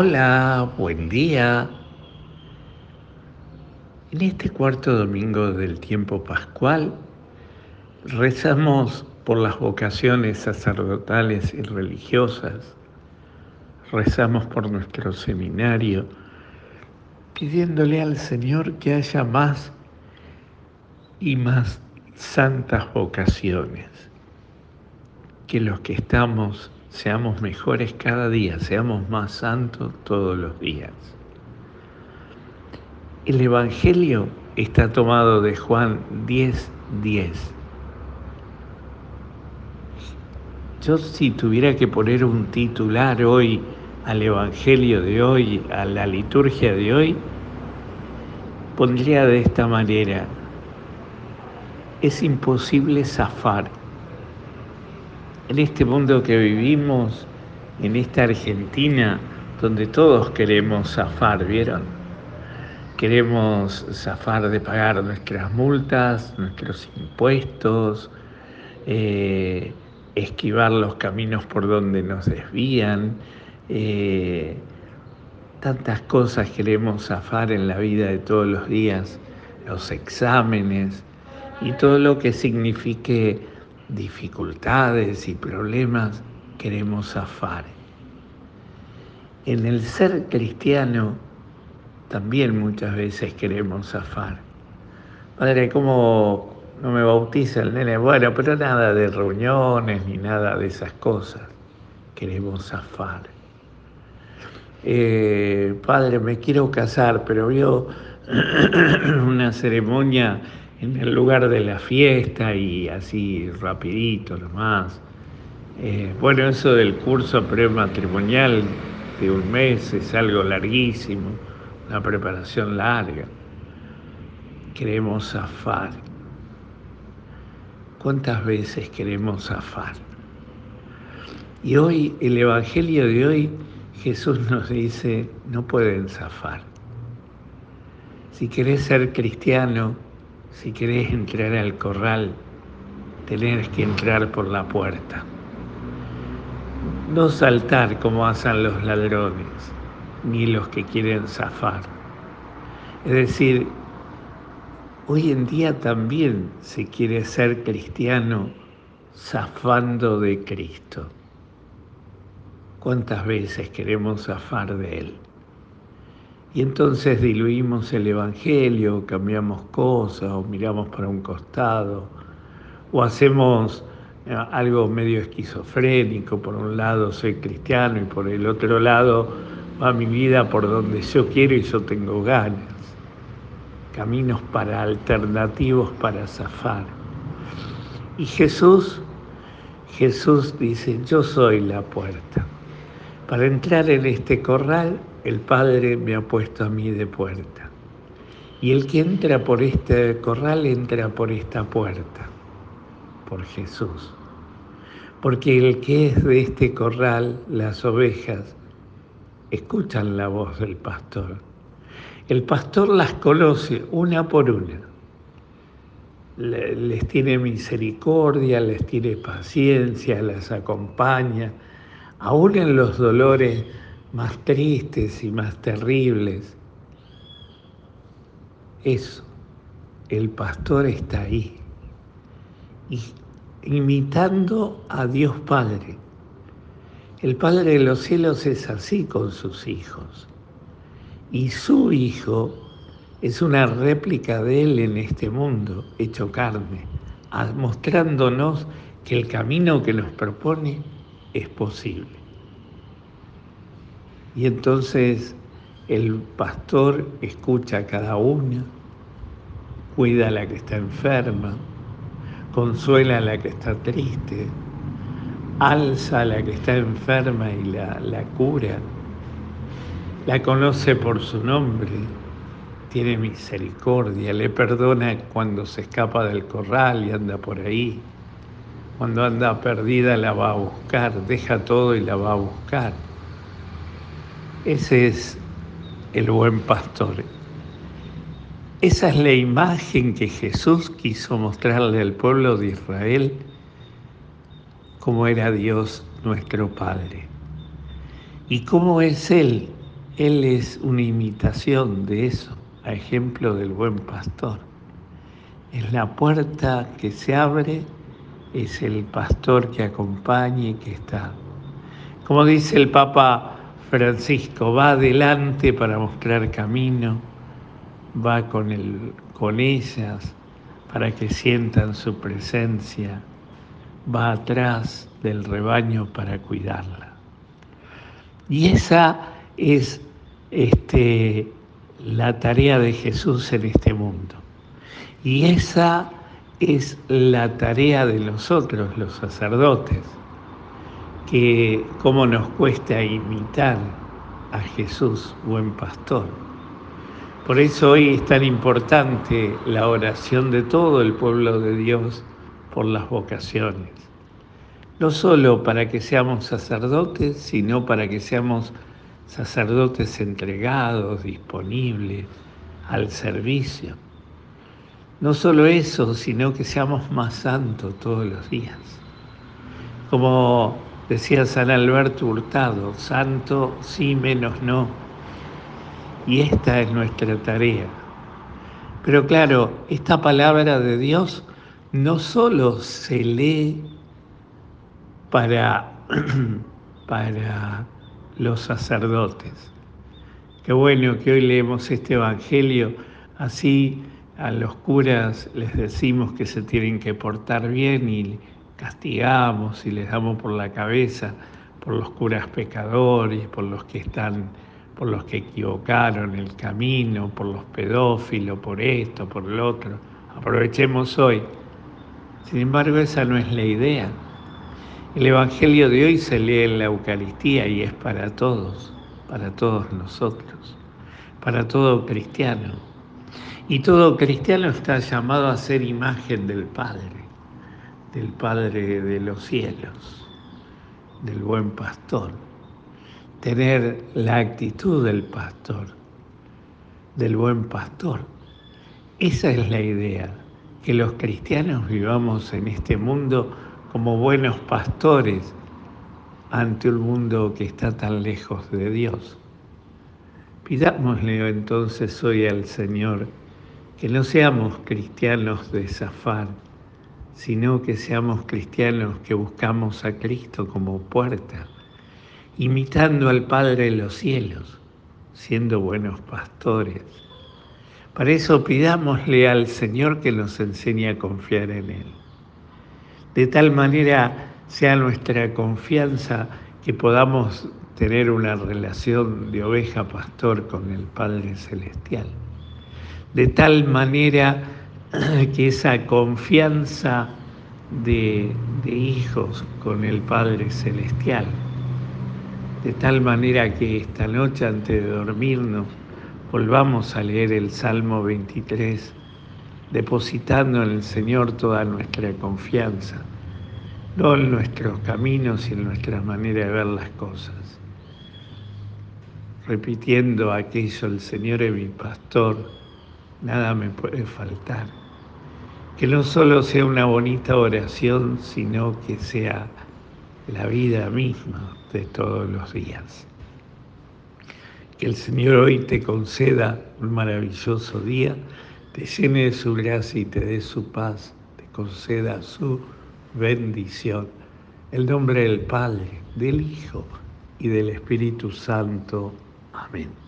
Hola, buen día. En este cuarto domingo del tiempo pascual rezamos por las vocaciones sacerdotales y religiosas, rezamos por nuestro seminario, pidiéndole al Señor que haya más y más santas vocaciones, que los que estamos seamos mejores cada día, seamos más santos todos los días. El Evangelio está tomado de Juan 10, 10. Yo si tuviera que poner un titular hoy al Evangelio de hoy, a la liturgia de hoy, pondría de esta manera, es imposible zafar en este mundo que vivimos, en esta Argentina, donde todos queremos zafar, ¿vieron? Queremos zafar de pagar nuestras multas, nuestros impuestos, eh, esquivar los caminos por donde nos desvían. Eh, tantas cosas queremos zafar en la vida de todos los días, los exámenes y todo lo que signifique dificultades y problemas queremos zafar. En el ser cristiano también muchas veces queremos zafar. Padre, ¿cómo no me bautiza el nene? Bueno, pero nada de reuniones ni nada de esas cosas. Queremos zafar. Eh, padre, me quiero casar, pero vio una ceremonia en el lugar de la fiesta y así rapidito nomás. Eh, bueno, eso del curso prematrimonial de un mes es algo larguísimo, una preparación larga. Queremos zafar. ¿Cuántas veces queremos zafar? Y hoy, el Evangelio de hoy, Jesús nos dice, no pueden zafar. Si querés ser cristiano, si querés entrar al corral, tenés que entrar por la puerta. No saltar como hacen los ladrones, ni los que quieren zafar. Es decir, hoy en día también se quiere ser cristiano zafando de Cristo. ¿Cuántas veces queremos zafar de Él? Y entonces diluimos el Evangelio, cambiamos cosas o miramos para un costado o hacemos eh, algo medio esquizofrénico. Por un lado soy cristiano y por el otro lado va mi vida por donde yo quiero y yo tengo ganas. Caminos para alternativos para zafar. Y Jesús, Jesús dice, yo soy la puerta. Para entrar en este corral el Padre me ha puesto a mí de puerta. Y el que entra por este corral entra por esta puerta, por Jesús. Porque el que es de este corral, las ovejas, escuchan la voz del pastor. El pastor las conoce una por una. Les tiene misericordia, les tiene paciencia, las acompaña, aún en los dolores más tristes y más terribles. Eso, el pastor está ahí, imitando a Dios Padre. El Padre de los cielos es así con sus hijos. Y su Hijo es una réplica de Él en este mundo, hecho carne, mostrándonos que el camino que nos propone es posible. Y entonces el pastor escucha a cada una, cuida a la que está enferma, consuela a la que está triste, alza a la que está enferma y la, la cura, la conoce por su nombre, tiene misericordia, le perdona cuando se escapa del corral y anda por ahí, cuando anda perdida la va a buscar, deja todo y la va a buscar ese es el buen pastor. Esa es la imagen que Jesús quiso mostrarle al pueblo de Israel, como era Dios nuestro Padre. Y cómo es Él Él es una imitación de eso, a ejemplo del buen pastor. Es la puerta que se abre, es el pastor que acompaña y que está. Como dice el Papa Francisco, va adelante para mostrar camino, va con, con ellas para que sientan su presencia, va atrás del rebaño para cuidarla. Y esa es este, la tarea de Jesús en este mundo. Y esa es la tarea de nosotros, los sacerdotes, que cómo nos cuesta imitar a Jesús, buen pastor. Por eso hoy es tan importante la oración de todo el pueblo de Dios por las vocaciones. No solo para que seamos sacerdotes, sino para que seamos sacerdotes entregados, disponibles, al servicio. No solo eso, sino que seamos más santos todos los días. Como decía San Alberto Hurtado, santo sí menos no. Y esta es nuestra tarea. Pero claro, esta palabra de Dios no solo se lee para, para los sacerdotes. Qué bueno que hoy leemos este Evangelio, así a los curas les decimos que se tienen que portar bien y castigamos y les damos por la cabeza por los curas pecadores, por los que están, por los que equivocaron el camino, por los pedófilos, por esto, por lo otro. Aprovechemos hoy. Sin embargo, esa no es la idea. El Evangelio de hoy se lee en la Eucaristía y es para todos, para todos nosotros, para todo cristiano. Y todo cristiano está llamado a ser imagen del Padre, del Padre de los cielos, del buen pastor. Tener la actitud del pastor, del buen pastor. Esa es la idea, que los cristianos vivamos en este mundo como buenos pastores ante un mundo que está tan lejos de Dios. Pidámosle entonces hoy al Señor que no seamos cristianos de zafar, sino que seamos cristianos que buscamos a Cristo como puerta, imitando al Padre de los cielos, siendo buenos pastores. Para eso pidámosle al Señor que nos enseñe a confiar en Él de tal manera sea nuestra confianza que podamos tener una relación de oveja-pastor con el Padre Celestial. De tal manera que esa confianza de, hijos con el Padre Celestial, de tal manera que esta noche antes de dormirnos volvamos a leer el Salmo 23 depositando en el Señor toda nuestra confianza, no en nuestros caminos y en nuestra manera de ver las cosas. Repitiendo aquello, el Señor es mi pastor, nada me puede faltar. Que no solo sea una bonita oración, sino que sea la vida misma de todos los días. Que el Señor hoy te conceda un maravilloso día te llene de su gracia y te dé su paz, te conceda su bendición. El nombre del Padre, del Hijo y del Espíritu Santo. Amén.